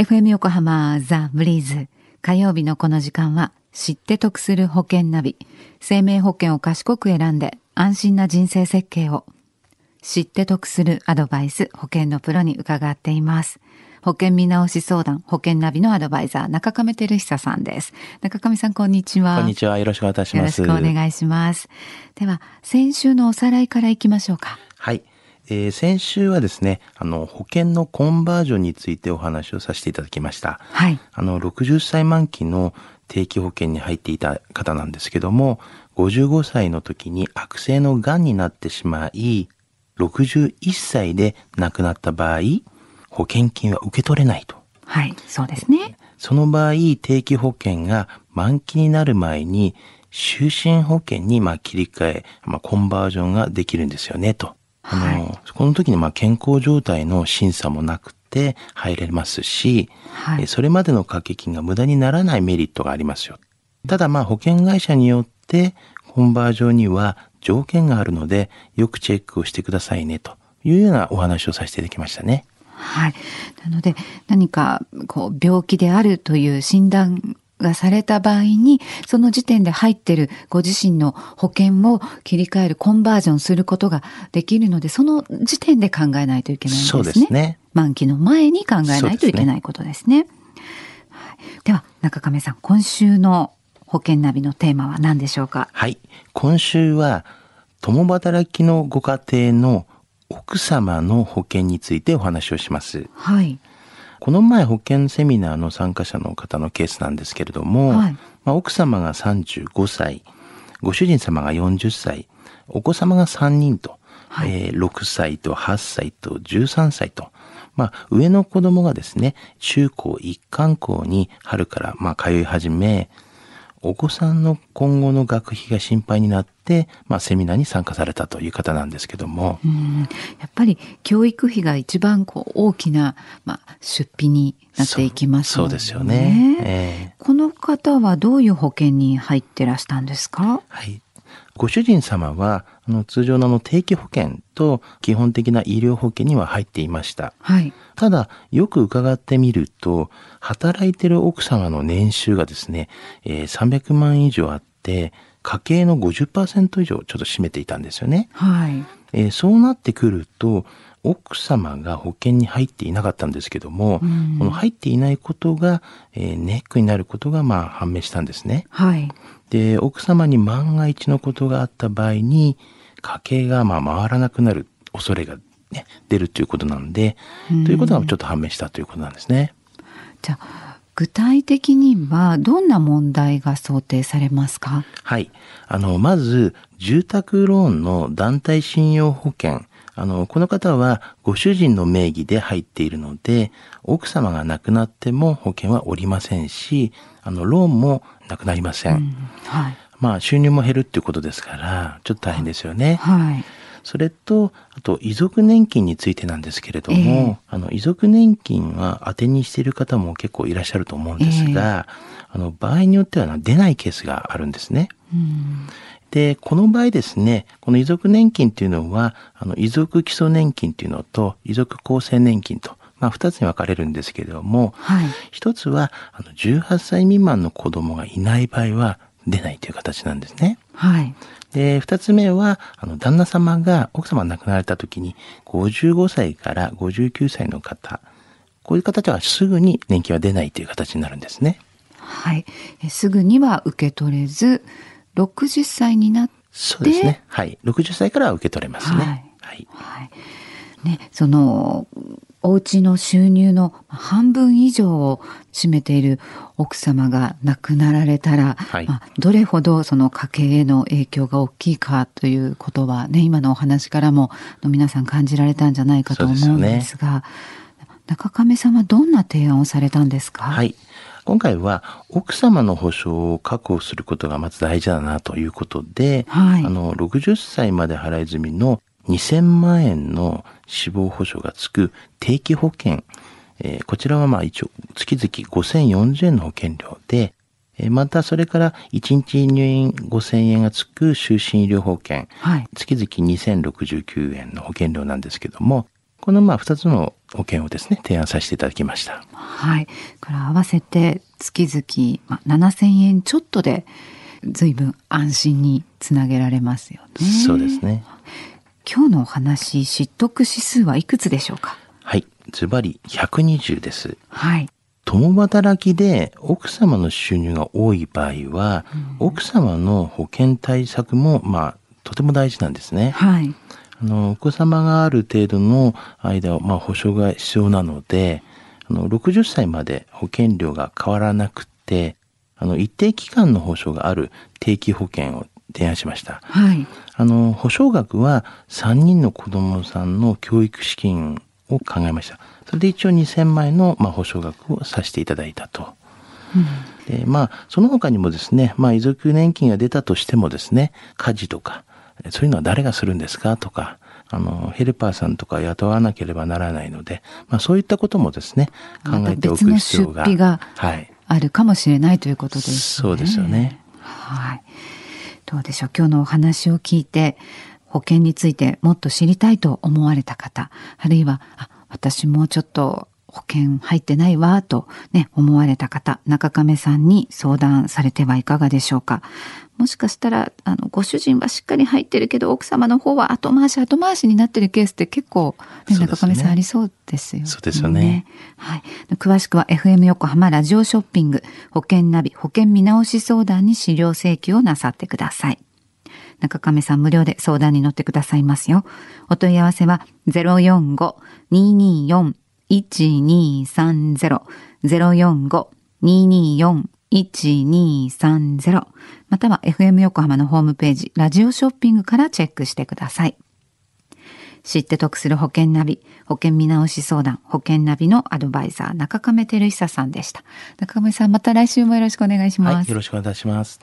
FM 横浜ザ・ブリーズ火曜日のこの時間は知って得する保険ナビ。生命保険を賢く選んで安心な人生設計を。知って得するアドバイス保険のプロに伺っています。保険見直し相談保険ナビのアドバイザー中亀照久さんです。中亀さんこんにちは。こんにちは。よろしくお願いします。よろしくお願いします。では先週のおさらいからいきましょうか。はいえー、先週はですね、あの、保険のコンバージョンについてお話をさせていただきました。はい。あの、60歳満期の定期保険に入っていた方なんですけども、55歳の時に悪性の癌になってしまい、61歳で亡くなった場合、保険金は受け取れないと。はい、そうですね。その場合、定期保険が満期になる前に、就寝保険にまあ切り替え、まあ、コンバージョンができるんですよね、と。あの、はい、この時にまあ健康状態の審査もなくて入れますし、はい、それまでの掛け金が無駄にならないメリットがありますよ。ただまあ保険会社によってコンバージョンには条件があるのでよくチェックをしてくださいねというようなお話をさせていただきましたね。はい。なので何かこう病気であるという診断がされた場合に、その時点で入ってるご自身の保険を切り替える、コンバージョンすることができるので、その時点で考えないといけないんですね。ですね。満期の前に考えないといけないことですね。ではい、では、中亀さん、今週の保険ナビのテーマは何でしょうか？はい。今週は、共働きのご家庭の奥様の保険についてお話をします。はい。この前保険セミナーの参加者の方のケースなんですけれども、はい、まあ、奥様が35歳、ご主人様が40歳、お子様が3人と、はい、えー、6歳と8歳と13歳と、まあ、上の子供がですね、中高一貫校に春からまあ通い始め、お子さんの今後の学費が心配になって、まあ、セミナーに参加されたという方なんですけども。やっぱり教育費が一番こう大きな、まあ、出費になっていきますね。そうですよね、えー、この方はどういう保険に入ってらしたんですか？はい。ご主人様は、あの、通常のの定期保険と基本的な医療保険には入っていました。はい。ただ、よく伺ってみると、働いてる奥様の年収がですね、えー、300万以上あって、家計の50%以上ちょっと占めていたんですよね。はい。えー、そうなってくると、奥様が保険に入っていなかったんですけども、うん、この入っていないことが、えー、ネックになることがまあ判明したんですね。はい。で、奥様に万が一のことがあった場合に、家計がまあ回らなくなる恐れが、ね、出るということなんで、ということがちょっと判明したということなんですね。じゃあ、具体的にはどんな問題が想定されますか？はい。あの、まず、住宅ローンの団体信用保険。あの、この方はご主人の名義で入っているので、奥様が亡くなっても保険はおりませんし、あの、ローンもなくなりません。うん、はい。まあ、収入も減るっていうことですから、ちょっと大変ですよね。はい。それと、あと、遺族年金についてなんですけれども、えー、あの、遺族年金は当てにしている方も結構いらっしゃると思うんですが、えー、あの、場合によっては出ないケースがあるんですね。うんで、この場合ですね、この遺族年金っていうのは、あの、遺族基礎年金っていうのと、遺族厚生年金と、まあ、二つに分かれるんですけれども、はい、一つは、あの、18歳未満の子供がいない場合は出ないという形なんですね。はい。で、二つ目は、あの、旦那様が、奥様が亡くなられた時に、55歳から59歳の方、こういう方はすぐに年金は出ないという形になるんですね。はい。すぐには受け取れず、60歳になって。そうですね。はい。60歳から受け取れますね。はい。はい。はい、ね、その、お家の収入の半分以上を占めている奥様が亡くなられたら、はい、まあ、どれほどその家計への影響が大きいかということはね、今のお話からも皆さん感じられたんじゃないかと思うんですが、すね、中亀さんはどんな提案をされたんですか？はい。今回は奥様の保障を確保することがまず大事だなということで、はい、あの、60歳まで払い済みの2000万円の死亡保障がつく定期保険、えー、こちらはまあ一応月々5040円の保険料で、えー、またそれから1日入院5000円がつく就寝医療保険、はい、月々2069円の保険料なんですけども、このまあ2つの保険をですね、提案させていただきました。はい。これ合わせて月々、まあ、7000円ちょっとで随分安心につなげられますよね。そうですね。今日のお話、知得指数はいくつでしょうか？はい。ズバリ120です。はい。共働きで奥様の収入が多い場合は、奥様の保険対策も、まあ、とても大事なんですね。はい。あの、お子様がある程度の間を、まあ、保証が必要なので、あの、60歳まで保険料が変わらなくて、あの、一定期間の保証がある定期保険を提案しました。はい。あの、保証額は3人の子供さんの教育資金を考えました。それで一応2000万円の、まあ、保証額をさせていただいたと。で、まあ、その他にもですね、まあ、遺族年金が出たとしてもですね、家事とか、そういうのは誰がするんですかとか、あの、ヘルパーさんとか雇わなければならないので、まあ、そういったこともですね、考えておく必要が。あるかもしれないということですね。そうですよね。はい。どうでしょう？今日のお話を聞いて、保険についてもっと知りたいと思われた方、あるいは、あ、私もちょっと保険入ってないわ、とね、思われた方、中亀さんに相談されてはいかがでしょうか。もしかしたら、あの、ご主人はしっかり入ってるけど、奥様の方は後回し後回しになってるケースって結構、ね、中亀さんありそうですよね。そうですよね。はい。詳しくは FM 横浜ラジオショッピング保険ナビ保険見直し相談に資料請求をなさってください。中亀さん無料で相談に乗ってくださいますよ。お問い合わせは045-224-1230 045-224-1230または FM 横浜のホームページラジオショッピングからチェックしてください。知って得する保険ナビ、保険見直し相談、保険ナビのアドバイザー、中亀照久さんでした。中亀さん、また来週もよろしくお願いします。はい。よろしくお願いします。